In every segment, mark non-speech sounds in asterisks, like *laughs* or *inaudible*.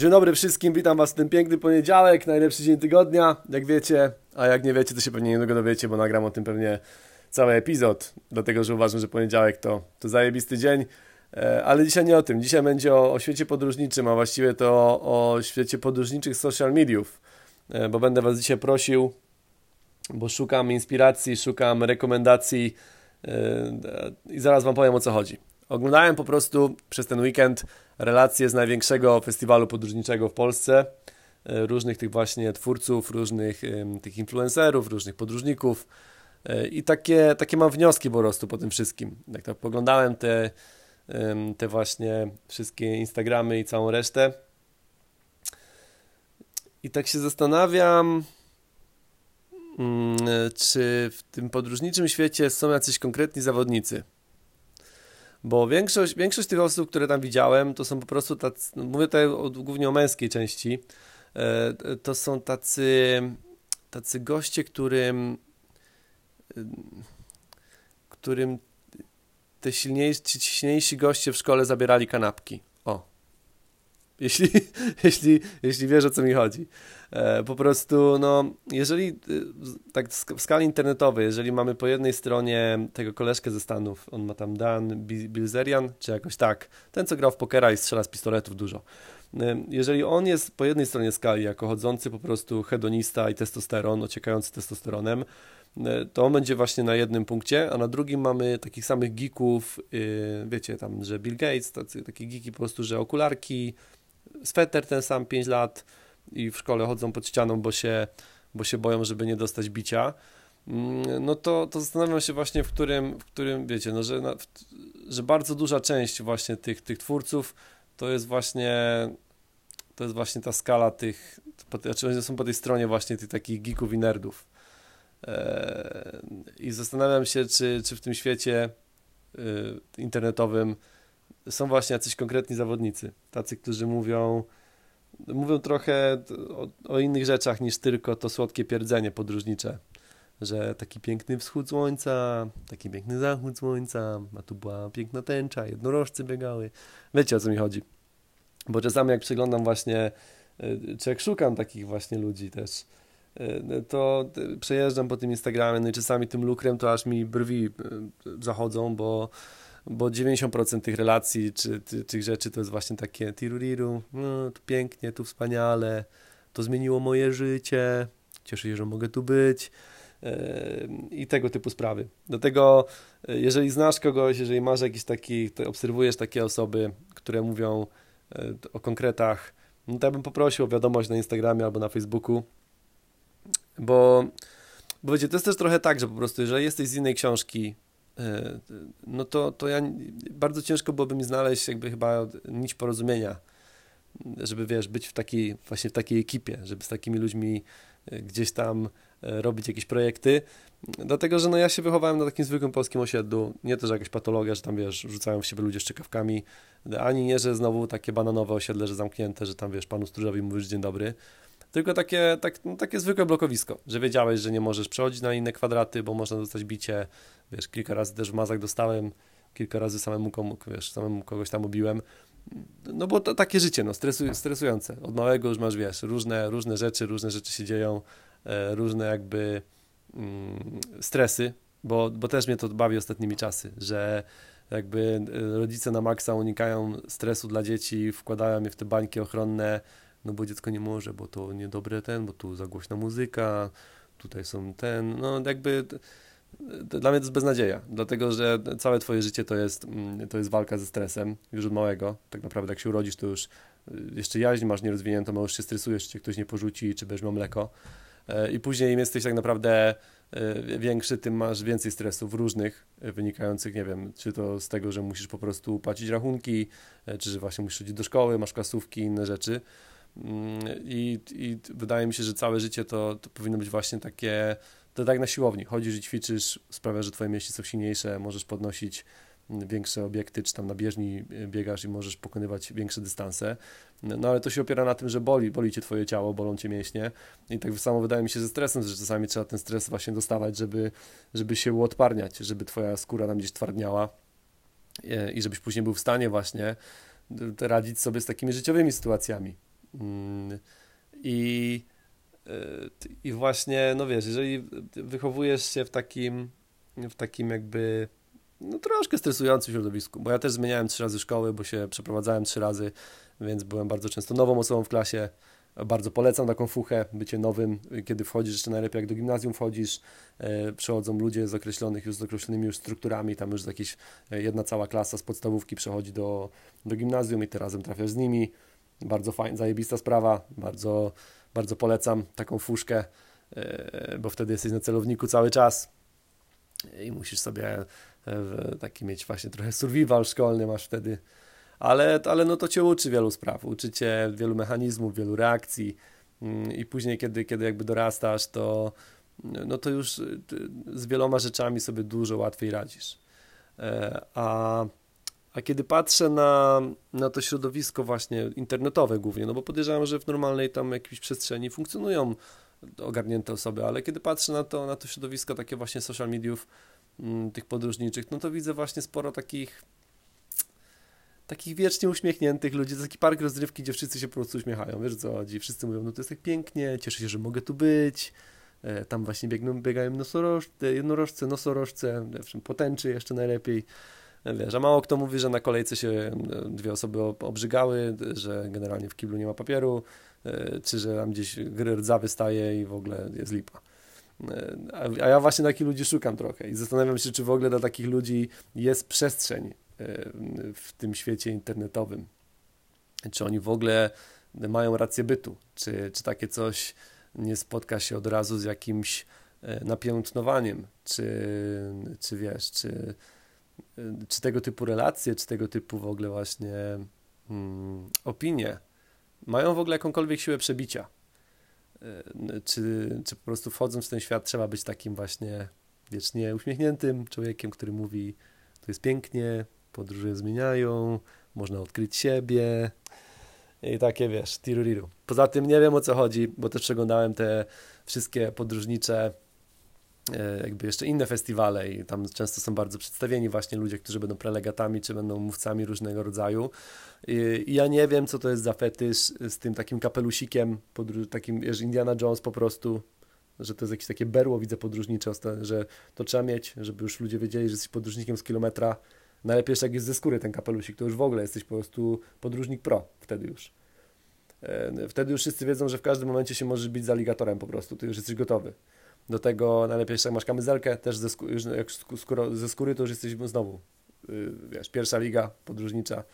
Dzień dobry wszystkim, witam Was w ten piękny poniedziałek, najlepszy dzień tygodnia, jak wiecie, a jak nie wiecie, to się pewnie niedługo dowiecie, bo nagram o tym pewnie cały epizod, dlatego że uważam, że poniedziałek to, to zajebisty dzień, e, ale dzisiaj nie o tym, dzisiaj będzie o, o świecie podróżniczym, a właściwie to o, o świecie podróżniczych social mediów, e, bo będę Was dzisiaj prosił, bo szukam inspiracji, szukam rekomendacji e, i zaraz Wam powiem o co chodzi. Oglądałem po prostu przez ten weekend relacje z największego festiwalu podróżniczego w Polsce, e, różnych tych właśnie twórców, różnych tych influencerów, różnych podróżników e, i takie, takie mam wnioski po prostu po tym wszystkim. Jak tak poglądałem te, te właśnie wszystkie Instagramy i całą resztę i tak się zastanawiam, mm, czy w tym podróżniczym świecie są jacyś konkretni zawodnicy. Bo większość, większość tych osób, które tam widziałem, to są po prostu tacy, no mówię tutaj o, głównie o męskiej części, e, to są tacy, tacy goście, którym, którym te silniejsi, ci silniejsi goście w szkole zabierali kanapki. Jeśli, *laughs* jeśli, jeśli wiesz o co mi chodzi. E, po prostu, no, jeżeli y, tak w skali internetowej, jeżeli mamy po jednej stronie tego koleżkę ze Stanów, on ma tam Dan Bilzerian, czy jakoś tak, ten co grał w pokera i strzela z pistoletów dużo. E, jeżeli on jest po jednej stronie skali, jako chodzący po prostu hedonista i testosteron, ociekający testosteronem, e, to on będzie właśnie na jednym punkcie, a na drugim mamy takich samych geeków, wiecie, tam, że Bill Gates, tacy, takie geeki po prostu, że okularki, sweter ten sam 5 lat, i w szkole chodzą pod ścianą, bo się, bo się boją, żeby nie dostać bicia, mm, no to, to zastanawiam się właśnie, w którym, w którym wiecie, no, że, że bardzo duża część właśnie tych, tych twórców to jest właśnie to jest właśnie ta skala tych, znaczy oni są po tej stronie właśnie tych takich geeków i nerdów. Eee, I zastanawiam się, czy, czy w tym świecie y, internetowym są właśnie jacyś konkretni zawodnicy, tacy, którzy mówią, mówią trochę o, o, innych rzeczach niż tylko to słodkie pierdzenie podróżnicze. Że taki piękny wschód słońca, taki piękny zachód słońca, a tu była piękna tęcza, jednorożce biegały. Wiecie o co mi chodzi. Bo czasami jak przeglądam właśnie, e, czy jak szukam takich właśnie ludzi też, e, to przejeżdżam po tym Instagramie, no i czasami tym lukrem to aż mi brwi zachodzą, bo bo 90% tych relacji czy ty, tych rzeczy to jest właśnie takie tiruriru, no tu pięknie, tu wspaniale, to zmieniło moje życie, cieszę się, że mogę tu być i tego typu sprawy. Do tego, yy, jeżeli znasz kogoś, jeżeli masz jakiś taki, obserwujesz takie osoby, które mówią yy, o konkretach, no to ja bym poprosił o wiadomość na Instagramie albo na Facebooku, bo, bo wiecie, to jest też trochę tak, że po prostu jeżeli jesteś z innej książki, E, no to, to ja bardzo ciężko byłoby mi znaleźć jakby chyba nić porozumienia, żeby wiesz, być w takiej, właśnie w takiej ekipie, żeby z takimi ludźmi e, gdzieś tam e, robić jakieś projekty, dlatego, że no ja się wychowałem na takim zwykłym polskim osiedlu, nie to, że jakaś patologia, że tam wiesz, rzucają w siebie ludzie szczekawkami, ani nie, że znowu takie bananowe osiedle, że zamknięte, że tam wiesz, panu stróżowi mówisz dzień dobry, tylko takie, tak, no, takie zwykłe blokowisko, że wiedziałeś, że nie możesz przechodzić na inne kwadraty, bo można dostać bicie, wiesz, kilka razy też w mazach dostałem, kilka razy samemu, komu, wiesz, samemu kogoś tam obiłem, no bo to takie życie, no, stresu, stresujące, od małego już masz, wiesz, różne, różne rzeczy, różne rzeczy się dzieją, e, różne jakby mm, stresy, bo, bo też mnie to bawi ostatnimi czasy, że jakby e, rodzice na maksa unikają stresu dla dzieci, wkładają je w te bańki ochronne, no bo dziecko nie może, bo to niedobre ten, bo tu za głośna muzyka, tutaj są ten, no jakby dla mnie to jest beznadzieja, dlatego że całe twoje życie to jest, mm, to jest walka ze stresem już od małego, tak naprawdę jak się urodzisz to już y, jeszcze jaźń masz nierozwiniętą, a już się stresujesz, czy ktoś nie porzuci, czy będziesz miał mleko. E, i później im jesteś tak naprawdę e, większy, tym masz więcej stresów różnych, e, wynikających, nie wiem, czy to z tego, że musisz po prostu płacić rachunki, czy że właśnie musisz chodzić do szkoły, masz klasówki, inne rzeczy, I, I wydaje mi się, że całe życie to, to powinno być właśnie takie, to tak na siłowni. Chodzisz i ćwiczysz, sprawia, że twoje mięśnie są silniejsze, możesz podnosić mm, większe obiekty, czy tam na bieżni e, biegasz i możesz pokonywać większe dystanse. No ale to się opiera na tym, że boli, boli cię twoje ciało, bolą cię mięśnie i tak samo wydaje mi się ze stresem, że czasami trzeba ten stres właśnie dostawać, żeby, żeby się uodparniać, żeby twoja skóra tam gdzieś twardniała e, i żebyś później był w stanie właśnie radzić sobie z takimi życiowymi sytuacjami Mm, I, I właśnie, no wiesz, jeżeli wychowujesz się w takim, w takim jakby no, troszkę stresującym środowisku, bo ja też zmieniałem trzy razy szkoły, bo się przeprowadzałem trzy razy, więc byłem bardzo często nową osobą w klasie. Bardzo polecam taką fuchę, bycie nowym, kiedy wchodzisz, jeszcze najlepiej jak do gimnazjum wchodzisz, e, przychodzą ludzie z określonych już z określonymi już strukturami, tam już jakieś e, jedna cała klasa z podstawówki przechodzi do, do gimnazjum i ty razem trafiasz z nimi. Bardzo fajna, zajebista sprawa, bardzo, bardzo polecam taką fuszkę, e, bo wtedy jesteś na celowniku cały czas i musisz sobie taki mieć właśnie trochę survival szkolny masz wtedy, ale, ale no to cię uczy wielu spraw, uczy cię wielu mechanizmów, wielu reakcji. Mm, i później, kiedy, kiedy jakby dorastasz, to no to już y, z wieloma rzeczami sobie dużo łatwiej radzisz. E, a, a kiedy patrzę na, na to środowisko właśnie internetowe głównie, no bo podejrzewam, że w normalnej tam jakiejś przestrzeni funkcjonują ogarnięte osoby, ale kiedy patrzę na to, na to środowisko takie właśnie social mediów, Mm, tych podróżniczych, no to widzę właśnie sporo takich takich wiecznie uśmiechniętych ludzi, to taki park rozrywki, gdzie wszyscy się po prostu uśmiechają, wiesz co chodzi, wszyscy mówią, no to jest tak pięknie, cieszę się, że mogę tu być, e, tam właśnie biegną, biegają nosorożce, jednorożce, nosorożce, potęczy jeszcze najlepiej, wiesz, a mało kto mówi, że na kolejce się e, dwie osoby obrzygały, że generalnie w kiblu nie ma papieru, czy że tam gdzieś rdza wystaje i w ogóle jest lipa. A ja właśnie takich ludzi szukam trochę i zastanawiam się, czy w ogóle dla takich ludzi jest przestrzeń e, w tym świecie internetowym. Czy oni w ogóle mają rację bytu? Czy, czy takie coś nie spotka się od razu z jakimś e, napiętnowaniem? Czy, czy wiesz, czy, e, czy tego typu relacje, czy tego typu w ogóle właśnie hmm, opinie mają w ogóle jakąkolwiek siłę przebicia? E, czy, czy po prostu wchodząc w ten świat trzeba być takim właśnie wiecznie uśmiechniętym człowiekiem, który mówi, to jest pięknie, podróże zmieniają, można odkryć siebie i takie, wiesz, tiruriru. Poza tym nie wiem o co chodzi, bo też przeglądałem te wszystkie podróżnicze jakby jeszcze inne festiwale i tam często są bardzo przedstawieni właśnie ludzie, którzy będą prelegatami czy będą mówcami różnego rodzaju. I, ja nie wiem, co to jest za fetysz z tym takim kapelusikiem, takim, wiesz, Indiana Jones po prostu, że to jest jakieś takie berło, widzę podróżnicze, że to trzeba mieć, żeby już ludzie wiedzieli, że jesteś podróżnikiem z kilometra. Najlepiej jeszcze jak jest ze skóry ten kapelusik, to już w ogóle jesteś po prostu podróżnik pro wtedy już. E, wtedy już wszyscy wiedzą, że w każdym momencie się możesz być z aligatorem po prostu, ty już jesteś gotowy. Do tego najlepiej jak masz kamizelkę, też ze, skóry, jak skóro, ze skóry to już jesteś znowu, yy, wiesz, pierwsza liga podróżnicza.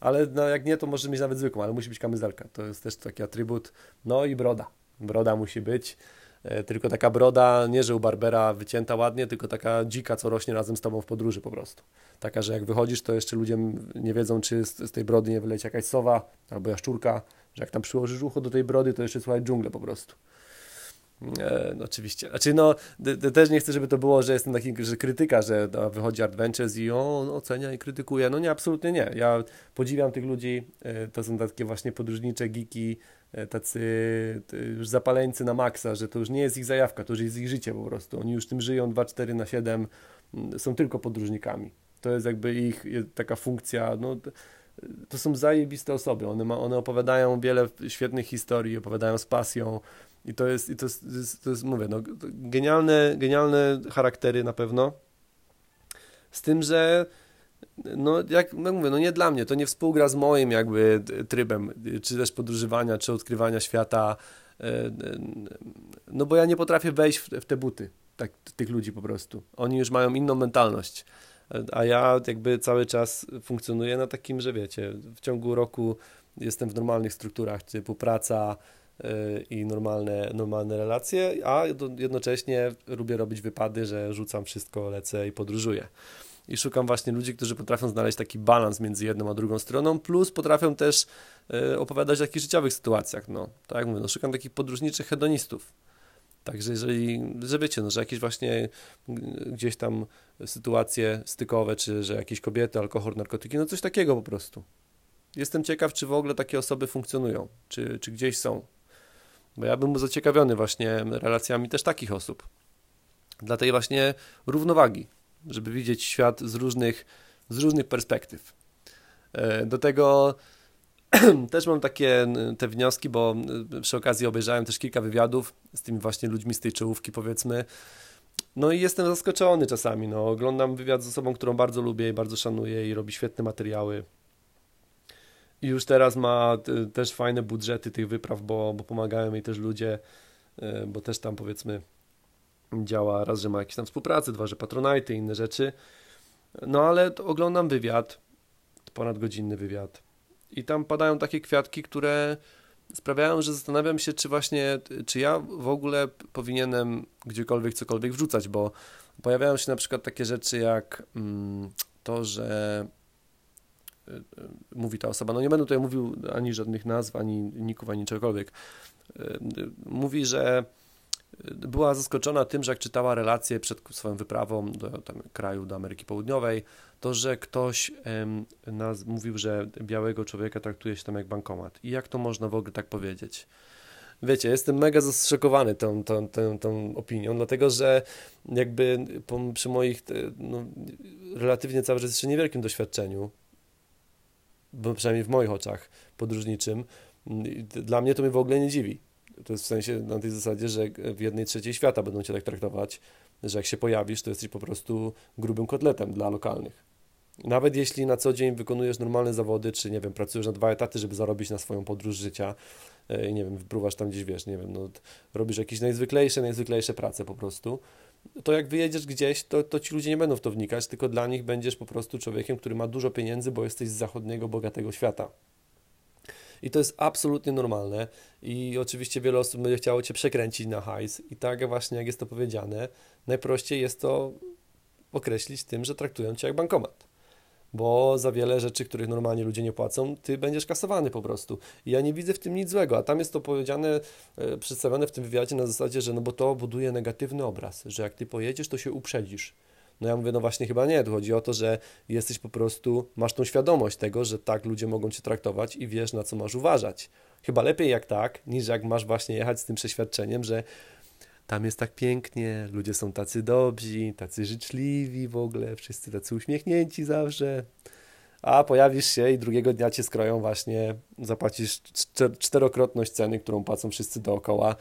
Ale no, jak nie, to możesz mieć nawet zwykłą, ale musi być kamizelka. To jest też taki atrybut. No i broda. Broda musi być. E, tylko taka broda, nie że u Barbera wycięta ładnie, tylko taka dzika, co rośnie razem z tobą w podróży po prostu. Taka, że jak wychodzisz, to jeszcze ludzie nie wiedzą, czy z, z tej brody nie wyleci jakaś sowa albo jaszczurka, że jak tam przyłożysz ucho do tej brody, to jeszcze słychać dżunglę po prostu. E, no, oczywiście. Znaczy, no, też nie chcę, żeby to było, że jestem taki, że krytyka, że no, wychodzi Adventures i on ocenia i krytykuje. No nie, absolutnie nie. Ja podziwiam tych ludzi. E, to są takie właśnie podróżnicze geeki, e, tacy już zapaleńcy na maksa, że to już nie jest ich zajawka, to już jest ich życie po prostu. Oni już tym żyją 2-4 na 7, mm, są tylko podróżnikami. To jest jakby ich taka funkcja, no to są zajebiste osoby. One, ma, one opowiadają wiele świetnych historii, opowiadają z pasją, i to jest, i to jest, to jest, mówię, no, genialne, genialne charaktery na pewno. Z tym, że no jak no mówię, no nie dla mnie, to nie współgra z moim jakby trybem, czy też podróżowania, czy odkrywania świata, e, no bo ja nie potrafię wejść w te buty tak, tych ludzi po prostu. Oni już mają inną mentalność, a ja jakby cały czas funkcjonuję na takim, że wiecie, w ciągu roku jestem w normalnych strukturach, typu praca, i normalne, normalne relacje, a jednocześnie lubię robić wypady, że rzucam wszystko, lecę i podróżuję. I szukam właśnie ludzi, którzy potrafią znaleźć taki balans między jedną a drugą stroną, plus potrafią też e, opowiadać o jakichś życiowych sytuacjach. No, tak jak mówię, no, szukam takich podróżniczych hedonistów. Także jeżeli, że wiecie, no, że jakieś właśnie gdzieś tam sytuacje stykowe, czy że jakieś kobiety, alkohol, narkotyki, no coś takiego po prostu. Jestem ciekaw, czy w ogóle takie osoby funkcjonują, czy, czy gdzieś są. Bo ja bym był zaciekawiony właśnie relacjami też takich osób. Dla tej właśnie równowagi, żeby widzieć świat z różnych, z różnych perspektyw. E, do tego *clears throat* też mam takie te wnioski, bo przy okazji obejrzałem też kilka wywiadów z tymi właśnie ludźmi z tej czołówki, powiedzmy. No i jestem zaskoczony czasami. No. Oglądam wywiad z osobą, którą bardzo lubię i bardzo szanuję i robi świetne materiały. I już teraz ma też fajne budżety tych wypraw, bo, bo pomagają jej też ludzie, e, bo też tam powiedzmy działa raz, że ma jakieś tam współpracę, dwa, że patronajty i inne rzeczy. No ale oglądam wywiad, ponad godzinny wywiad i tam padają takie kwiatki, które sprawiają, że zastanawiam się, czy właśnie, czy ja w ogóle powinienem gdziekolwiek cokolwiek wrzucać, bo pojawiają się na przykład takie rzeczy jak mm, to, że y, y, mówi ta osoba, no nie będę tutaj mówił ani żadnych nazw, ani ników, ani czegokolwiek, y, mówi, że była zaskoczona tym, że jak czytała relacje przed swoją wyprawą do tam, kraju, do Ameryki Południowej, to, że ktoś em, mówił, że białego człowieka traktuje się tam jak bankomat. I jak to można w ogóle tak powiedzieć? Wiecie, jestem mega zaszokowany tą, tą, tą, tą opinią, dlatego że jakby po, przy moich no, relatywnie cały czas jeszcze niewielkim doświadczeniu, przynajmniej w moich oczach podróżniczym, dla mnie to mnie w ogóle nie dziwi to jest w sensie na tej zasadzie, że w jednej trzeciej świata będą cię tak traktować, że jak się pojawisz, to jesteś po prostu grubym kotletem dla lokalnych. Nawet jeśli na co dzień wykonujesz normalne zawody, czy nie wiem, pracujesz na dwa etaty, żeby zarobić na swoją podróż życia e, i nie wiem, wypruwasz tam gdzieś, wiesz, nie wiem, no, robisz jakieś najzwyklejsze, najzwyklejsze prace po prostu, to jak wyjedziesz gdzieś, to, to ci ludzie nie będą w to wnikać, tylko dla nich będziesz po prostu człowiekiem, który ma dużo pieniędzy, bo jesteś z zachodniego, bogatego świata. I to jest absolutnie normalne i oczywiście wiele osób będzie chciało Cię przekręcić na hajs i tak właśnie jak jest to powiedziane, najprościej jest to określić tym, że traktują Cię jak bankomat. Bo za wiele rzeczy, których normalnie ludzie nie płacą, ty będziesz kasowany po prostu. I ja nie widzę w tym nic złego, a tam jest to powiedziane, e, przedstawione w tym wywiadzie na zasadzie, że no bo to buduje negatywny obraz, że jak ty pojedziesz, to się uprzedzisz. No ja mówię, no właśnie chyba nie, tu chodzi o to, że jesteś po prostu, masz tą świadomość tego, że tak ludzie mogą cię traktować i wiesz na co masz uważać. Chyba lepiej jak tak, niż jak masz właśnie jechać z tym przeświadczeniem, że tam jest tak pięknie, ludzie są tacy dobrzy, tacy życzliwi w ogóle, wszyscy tacy uśmiechnięci zawsze. A pojawisz się i drugiego dnia cię skroją właśnie, zapłacisz czterokrotność ceny, którą płacą wszyscy dookoła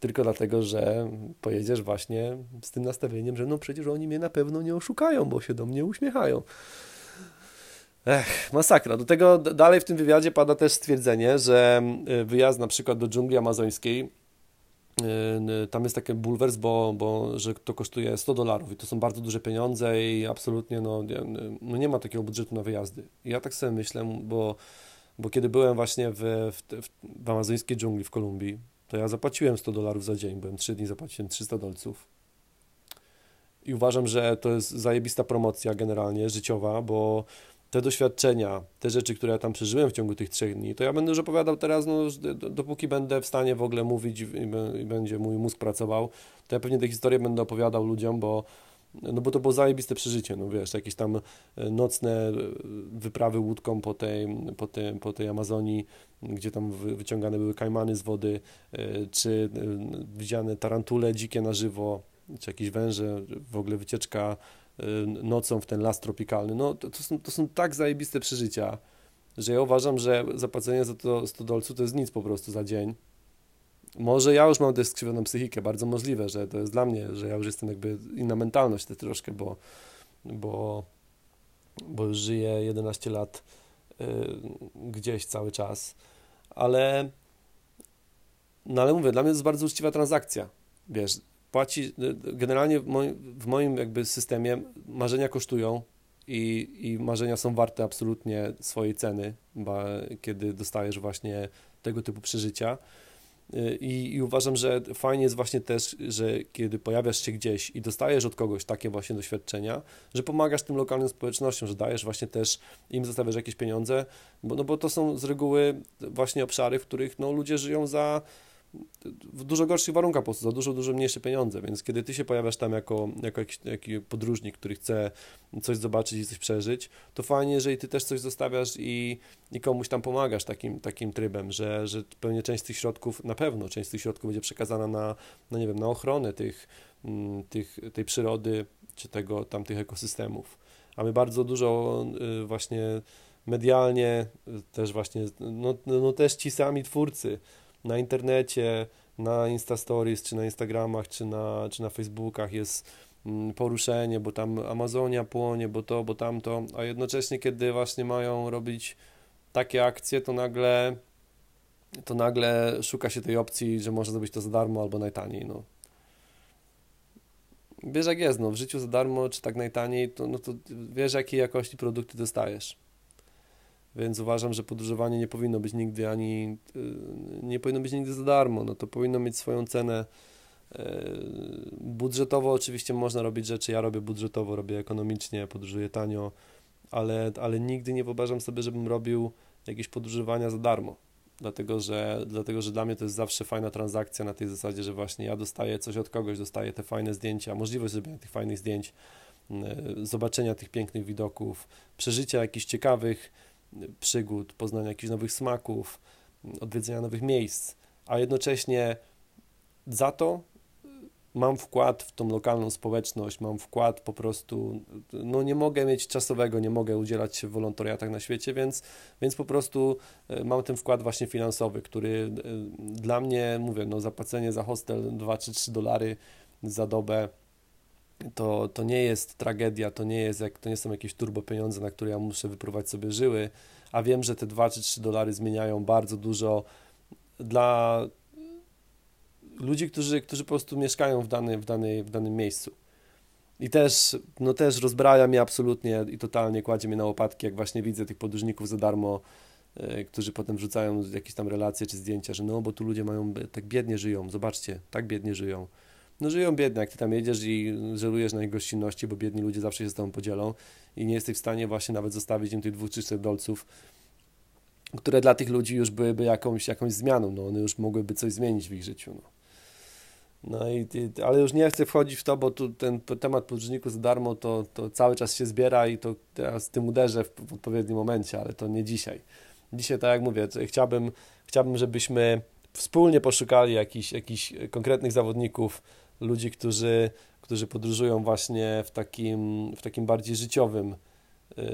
tylko dlatego, że pojedziesz właśnie z tym nastawieniem, że no przecież oni mnie na pewno nie oszukają, bo się do mnie uśmiechają. Ech, masakra. Do tego dalej w tym wywiadzie pada też stwierdzenie, że y, wyjazd na przykład do dżungli amazońskiej, tam jest taki bulwers, bo, bo że to kosztuje 100 dolarów i to są bardzo duże pieniądze i absolutnie no, no nie ma takiego budżetu na wyjazdy. Ja tak sobie myślę, bo, bo kiedy byłem właśnie w, w, w amazońskiej dżungli w Kolumbii, to ja zapłaciłem 100 dolarów za dzień, byłem 3 dni, zapłaciłem 300 dolców. I uważam, że to jest zajebista promocja generalnie, życiowa, bo te doświadczenia, te rzeczy, które ja tam przeżyłem w ciągu tych trzech dni, to ja będę już opowiadał teraz, no, dopóki będę w stanie w ogóle mówić i będzie mój mózg pracował, to ja pewnie te historie będę opowiadał ludziom, bo no bo to było zajebiste przeżycie, no wiesz, jakieś tam e, nocne e, wyprawy łódką po tej, po tej, po tej Amazonii, gdzie tam wyciągane były kajmany z wody, e, czy widziane tarantule dzikie na żywo, czy jakieś węże, w ogóle wycieczka nocą w ten las tropikalny, no to, to, są, to są tak zajebiste przeżycia, że ja uważam, że zapłacenie za to 100 dolców to jest nic po prostu za dzień, może ja już mam też skrzywioną psychikę, bardzo możliwe, że to jest dla mnie, że ja już jestem jakby inna mentalność te troszkę, bo, bo, bo już żyję 11 lat y, gdzieś cały czas, ale no ale mówię, dla mnie to jest bardzo uczciwa transakcja, wiesz, płaci, generalnie w moim, w moim jakby systemie marzenia kosztują i, i marzenia są warte absolutnie swojej ceny, bo kiedy dostajesz właśnie tego typu przeżycia, i, I, uważam, że fajnie jest właśnie też, że kiedy pojawiasz się gdzieś i dostajesz od kogoś takie właśnie doświadczenia, że pomagasz tym lokalnym społecznościom, że dajesz właśnie też im zostawiasz jakieś pieniądze, bo, no bo to są z reguły właśnie obszary, w których no, ludzie żyją za w dużo gorszych warunkach po prostu, za dużo, dużo mniejsze pieniądze, więc kiedy ty się pojawiasz tam jako, jako jakiś, jakiś podróżnik, który chce coś zobaczyć i coś przeżyć, to fajnie, jeżeli ty też coś zostawiasz i, i komuś tam pomagasz takim, takim trybem, że, że pewnie część tych środków, na pewno część tych środków będzie przekazana na, no nie wiem, na ochronę tych, mm, tych, tej przyrody, czy tego, tamtych ekosystemów. A my bardzo dużo y, właśnie medialnie, też właśnie, no, no też ci sami twórcy na internecie, na Insta Stories, czy na Instagramach, czy na, czy na Facebookach jest mm, poruszenie, bo tam Amazonia płonie, bo to, bo tamto, a jednocześnie kiedy właśnie mają robić takie akcje, to nagle to nagle szuka się tej opcji, że można zrobić to za darmo albo najtaniej, no. Wiesz jak jest, no, w życiu za darmo, czy tak najtaniej, to, no to wiesz jakiej jakości produkty dostajesz. Więc uważam, że podróżowanie nie powinno być nigdy ani y, nie powinno być nigdy za darmo. No to powinno mieć swoją cenę. Y, budżetowo oczywiście można robić rzeczy. Ja robię budżetowo, robię ekonomicznie, podróżuję tanio, ale, ale nigdy nie wyobrażam sobie, żebym robił jakieś podróżowania za darmo. Dlatego że, dlatego, że dla mnie to jest zawsze fajna transakcja na tej zasadzie, że właśnie ja dostaję coś od kogoś, dostaję te fajne zdjęcia, możliwość zrobienia tych fajnych zdjęć, y, zobaczenia tych pięknych widoków, przeżycia jakichś ciekawych, przygód, poznania jakichś nowych smaków, odwiedzenia nowych miejsc, a jednocześnie za to mam wkład w tą lokalną społeczność, mam wkład po prostu, no nie mogę mieć czasowego, nie mogę udzielać się w wolontariatach na świecie, więc, więc po prostu e, mam ten wkład właśnie finansowy, który e, dla mnie, mówię, no zapłacenie za hostel 2 czy 3 dolary za dobę to, to nie jest tragedia, to nie, jest jak, to nie są jakieś turbo pieniądze, na które ja muszę wypróbować sobie żyły, a wiem, że te 2 czy 3 dolary zmieniają bardzo dużo dla ludzi, którzy, którzy po prostu mieszkają w, dany, w, dany, w danym miejscu. I też, no też rozbraja mnie absolutnie i totalnie kładzie mnie na łopatki, jak właśnie widzę tych podróżników za darmo, yy, którzy potem wrzucają jakieś tam relacje czy zdjęcia, że no, bo tu ludzie mają, tak biednie żyją, zobaczcie, tak biednie żyją no żyją biednie, jak ty tam jedziesz i żerujesz na ich gościnności, bo biedni ludzie zawsze się z tobą podzielą i nie jesteś w stanie właśnie nawet zostawić im tych dwóch czy dolców, które dla tych ludzi już byłyby jakąś, jakąś zmianą, no one już mogłyby coś zmienić w ich życiu, no. No i, ale już nie chcę wchodzić w to, bo tu ten temat podróżników za darmo to, to cały czas się zbiera i to teraz tym uderzę w, w odpowiednim momencie, ale to nie dzisiaj. Dzisiaj, tak jak mówię, chciałbym, chciałbym żebyśmy wspólnie poszukali jakichś, jakichś konkretnych zawodników, ludzi, którzy, którzy podróżują właśnie w takim, w takim bardziej życiowym yy,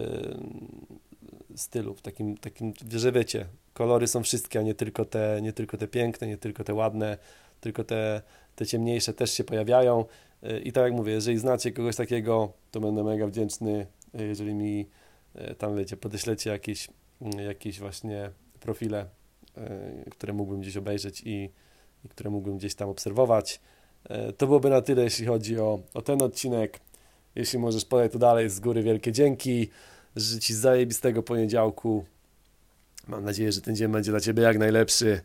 stylu, w takim, takim, że wiecie, kolory są wszystkie, a nie tylko te, nie tylko te piękne, nie tylko te ładne, tylko te, te ciemniejsze też się pojawiają. Yy, I tak jak mówię, jeżeli znacie kogoś takiego, to będę mega wdzięczny, jeżeli mi yy, tam, wiecie, podeślecie jakieś, jakieś właśnie profile, które mógłbym gdzieś obejrzeć i, i które mógłbym gdzieś tam obserwować. E, to byłoby na tyle, jeśli chodzi o, o ten odcinek. Jeśli możesz podać to dalej, z góry wielkie dzięki. Życzę Ci zajebistego poniedziałku. Mam nadzieję, że ten dzień będzie dla Ciebie jak najlepszy.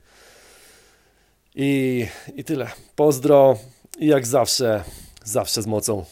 I, i tyle. Pozdro i jak zawsze, zawsze z mocą.